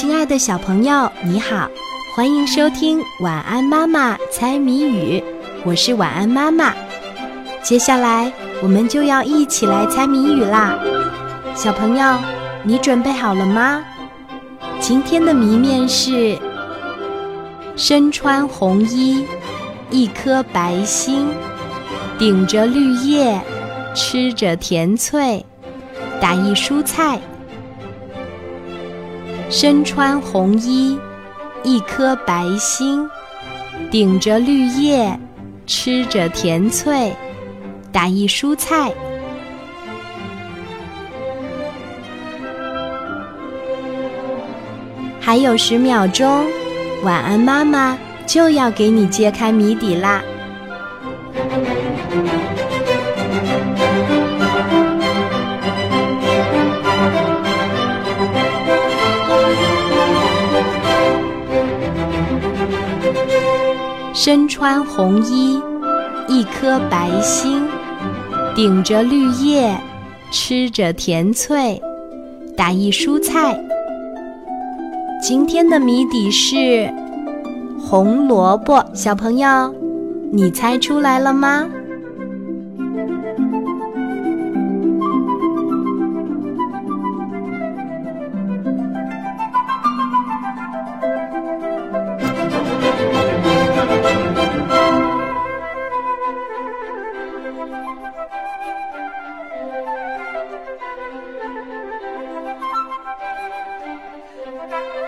亲爱的小朋友，你好，欢迎收听《晚安妈妈猜谜语》，我是晚安妈妈。接下来我们就要一起来猜谜语啦，小朋友，你准备好了吗？今天的谜面是：身穿红衣，一颗白心，顶着绿叶，吃着甜脆，打一蔬菜。身穿红衣，一颗白心，顶着绿叶，吃着甜脆，打一蔬菜。还有十秒钟，晚安妈妈就要给你揭开谜底啦！身穿红衣，一颗白心，顶着绿叶，吃着甜脆，打一蔬菜。今天的谜底是红萝卜，小朋友，你猜出来了吗？Thank you.